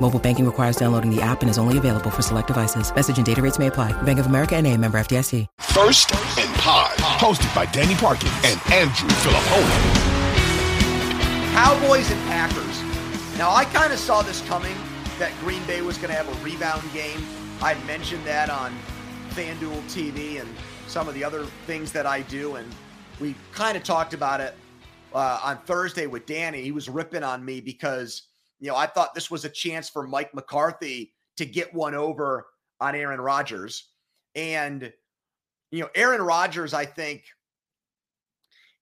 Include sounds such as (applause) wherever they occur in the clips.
Mobile banking requires downloading the app and is only available for select devices. Message and data rates may apply. Bank of America and a member FDIC. First and Pod, hosted by Danny Parkin and Andrew Fillipponi. Cowboys and Packers. Now, I kind of saw this coming that Green Bay was going to have a rebound game. I mentioned that on FanDuel TV and some of the other things that I do. And we kind of talked about it uh, on Thursday with Danny. He was ripping on me because, you know, I thought this was a chance for Mike McCarthy to get one over on Aaron Rodgers. And, you know, Aaron Rodgers, I think,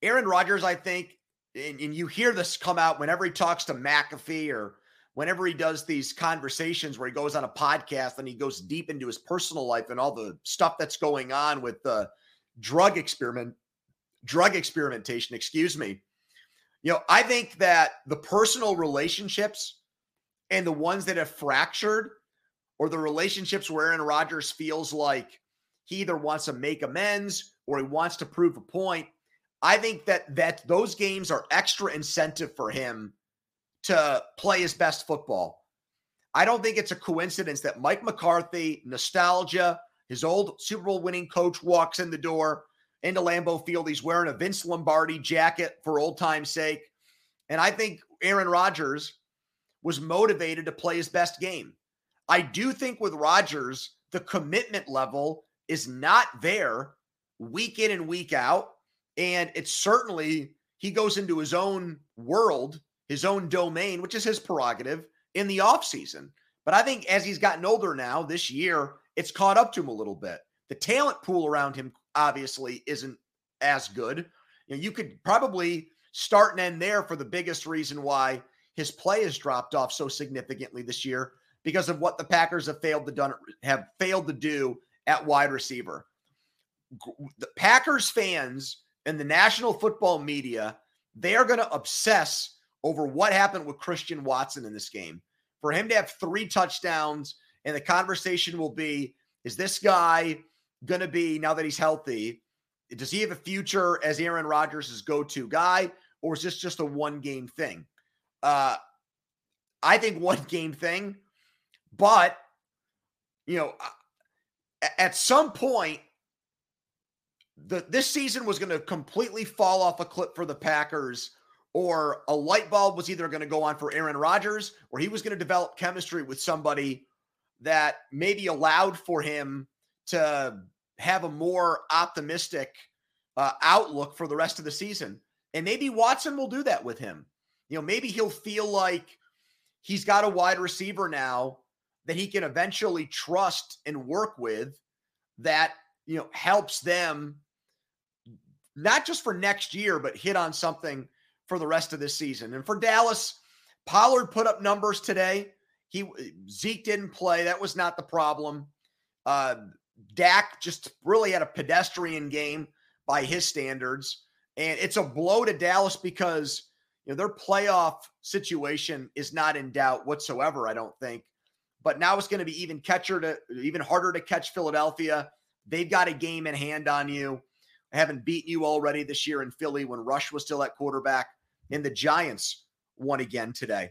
Aaron Rodgers, I think, and, and you hear this come out whenever he talks to McAfee or whenever he does these conversations where he goes on a podcast and he goes deep into his personal life and all the stuff that's going on with the drug experiment drug experimentation excuse me you know i think that the personal relationships and the ones that have fractured or the relationships where Aaron Rodgers feels like he either wants to make amends or he wants to prove a point i think that that those games are extra incentive for him to play his best football. I don't think it's a coincidence that Mike McCarthy, nostalgia, his old Super Bowl winning coach walks in the door into Lambeau Field. He's wearing a Vince Lombardi jacket for old time's sake. And I think Aaron Rodgers was motivated to play his best game. I do think with Rodgers, the commitment level is not there week in and week out. And it's certainly, he goes into his own world his own domain, which is his prerogative in the offseason. But I think as he's gotten older now this year, it's caught up to him a little bit. The talent pool around him obviously isn't as good. You, know, you could probably start and end there for the biggest reason why his play has dropped off so significantly this year because of what the Packers have failed to done have failed to do at wide receiver. The Packers fans and the national football media, they are going to obsess over what happened with Christian Watson in this game. For him to have three touchdowns, and the conversation will be is this guy going to be, now that he's healthy, does he have a future as Aaron Rodgers' go to guy, or is this just a one game thing? Uh, I think one (laughs) game thing, but, you know, at some point, the, this season was going to completely fall off a cliff for the Packers or a light bulb was either going to go on for Aaron Rodgers or he was going to develop chemistry with somebody that maybe allowed for him to have a more optimistic uh, outlook for the rest of the season. And maybe Watson will do that with him. You know, maybe he'll feel like he's got a wide receiver now that he can eventually trust and work with that, you know, helps them not just for next year, but hit on something for the rest of this season. And for Dallas, Pollard put up numbers today. He Zeke didn't play. That was not the problem. Uh, Dak just really had a pedestrian game by his standards, and it's a blow to Dallas because you know their playoff situation is not in doubt whatsoever. I don't think, but now it's going to be even catcher to even harder to catch Philadelphia. They've got a game in hand on you. I haven't beaten you already this year in Philly when Rush was still at quarterback. and the Giants won again today.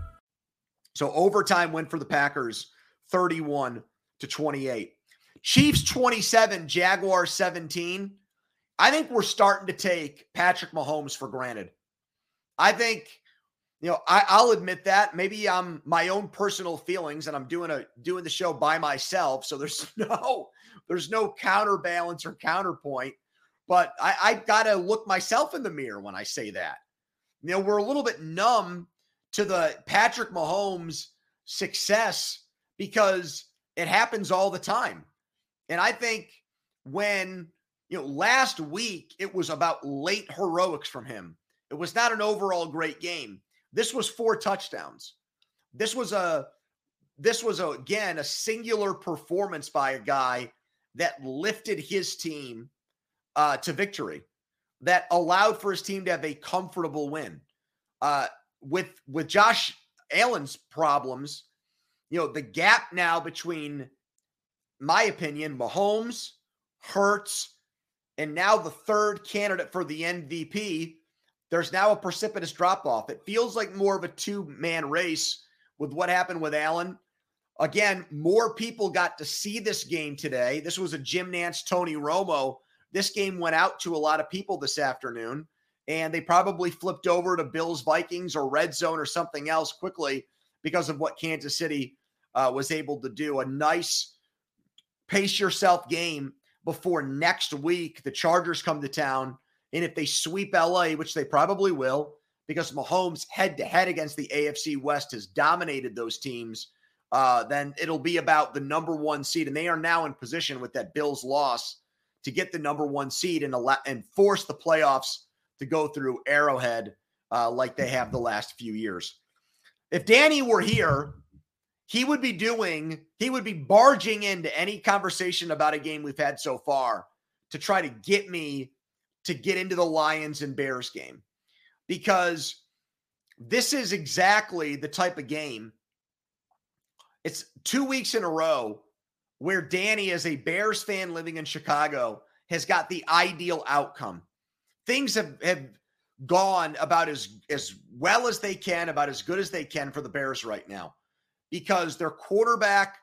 So overtime went for the Packers 31 to 28. Chiefs 27, Jaguars 17. I think we're starting to take Patrick Mahomes for granted. I think, you know, I, will admit that. Maybe I'm my own personal feelings and I'm doing a doing the show by myself. So there's (laughs) no there's no counterbalance or counterpoint. But I, I gotta look myself in the mirror when I say that. You know, we're a little bit numb to the Patrick Mahomes success because it happens all the time. And I think when, you know, last week it was about late heroics from him. It was not an overall great game. This was four touchdowns. This was a this was a, again a singular performance by a guy that lifted his team uh, to victory, that allowed for his team to have a comfortable win. Uh, with with Josh Allen's problems, you know, the gap now between my opinion, Mahomes, Hurts, and now the third candidate for the MVP, there's now a precipitous drop off. It feels like more of a two man race with what happened with Allen. Again, more people got to see this game today. This was a Jim Nantz, Tony Romo. This game went out to a lot of people this afternoon and they probably flipped over to Bills Vikings or red zone or something else quickly because of what Kansas City uh, was able to do. A nice pace yourself game before next week the Chargers come to town. And if they sweep LA, which they probably will, because Mahomes head to head against the AFC West has dominated those teams, uh, then it'll be about the number one seed. And they are now in position with that Bills loss to get the number one seed and, and force the playoffs to go through Arrowhead uh, like they have the last few years. If Danny were here, he would be doing, he would be barging into any conversation about a game we've had so far to try to get me to get into the Lions and Bears game because this is exactly the type of game. It's two weeks in a row where Danny, as a Bears fan living in Chicago, has got the ideal outcome things have, have gone about as as well as they can, about as good as they can for the Bears right now, because their quarterback,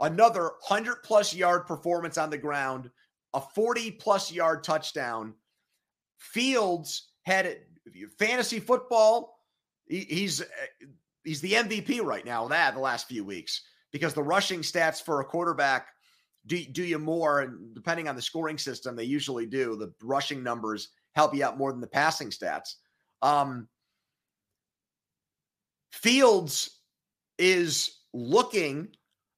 another hundred plus yard performance on the ground, a forty plus yard touchdown. Fields had it, fantasy football. He, he's uh, he's the MVP right now. That the last few weeks because the rushing stats for a quarterback do do you more, and depending on the scoring system, they usually do. The rushing numbers help you out more than the passing stats. Um, Fields is looking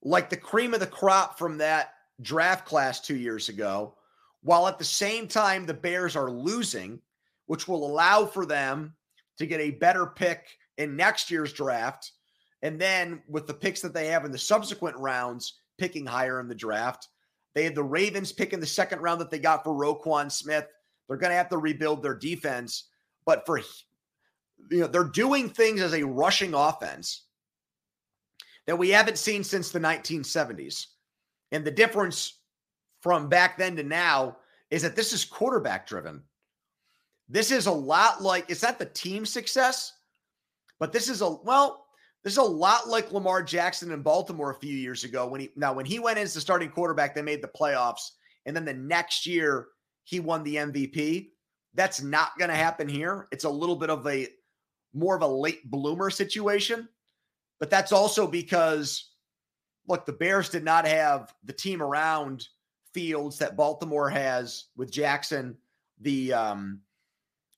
like the cream of the crop from that draft class two years ago, while at the same time, the Bears are losing, which will allow for them to get a better pick in next year's draft. And then with the picks that they have in the subsequent rounds, picking higher in the draft. They had the Ravens pick in the second round that they got for Roquan Smith. They're going to have to rebuild their defense, but for you know, they're doing things as a rushing offense that we haven't seen since the 1970s. And the difference from back then to now is that this is quarterback driven. This is a lot like it's not the team success, but this is a well, this is a lot like Lamar Jackson in Baltimore a few years ago when he now when he went in as the starting quarterback, they made the playoffs, and then the next year he won the MVP. That's not going to happen here. It's a little bit of a more of a late bloomer situation, but that's also because look, the Bears did not have the team around Fields that Baltimore has with Jackson, the um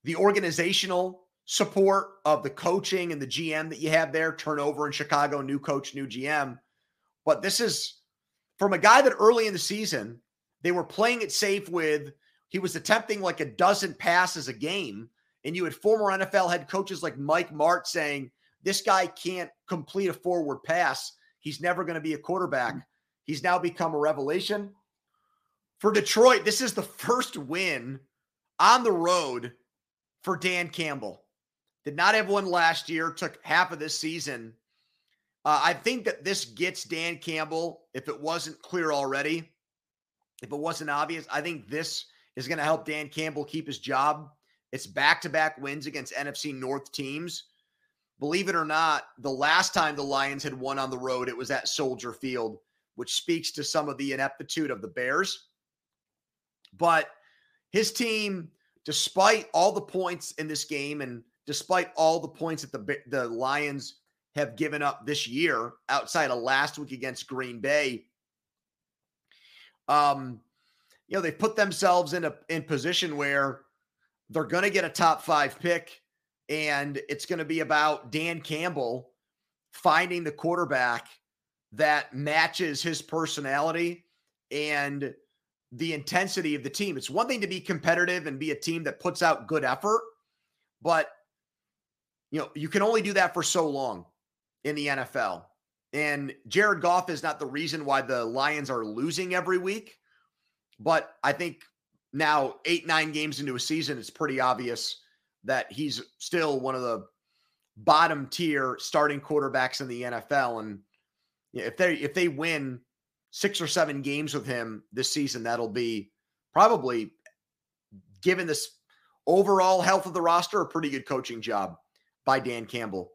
the organizational support of the coaching and the GM that you have there, turnover in Chicago, new coach, new GM. But this is from a guy that early in the season they were playing it safe with he was attempting like a dozen passes a game and you had former NFL head coaches like Mike Martz saying, this guy can't complete a forward pass. He's never going to be a quarterback. He's now become a revelation. For Detroit, this is the first win on the road for Dan Campbell. Did not have one last year, took half of this season. Uh, I think that this gets Dan Campbell, if it wasn't clear already, if it wasn't obvious, I think this is going to help Dan Campbell keep his job. It's back to back wins against NFC North teams. Believe it or not, the last time the Lions had won on the road, it was at Soldier Field, which speaks to some of the ineptitude of the Bears. But his team, despite all the points in this game and despite all the points that the, the Lions have given up this year outside of last week against Green Bay, um, you know, they put themselves in a in position where they're going to get a top five pick, and it's going to be about Dan Campbell finding the quarterback that matches his personality and the intensity of the team. It's one thing to be competitive and be a team that puts out good effort, but you know, you can only do that for so long in the NFL. And Jared Goff is not the reason why the Lions are losing every week. But I think now, eight, nine games into a season, it's pretty obvious that he's still one of the bottom tier starting quarterbacks in the NFL. And if they if they win six or seven games with him this season, that'll be probably given this overall health of the roster, a pretty good coaching job by Dan Campbell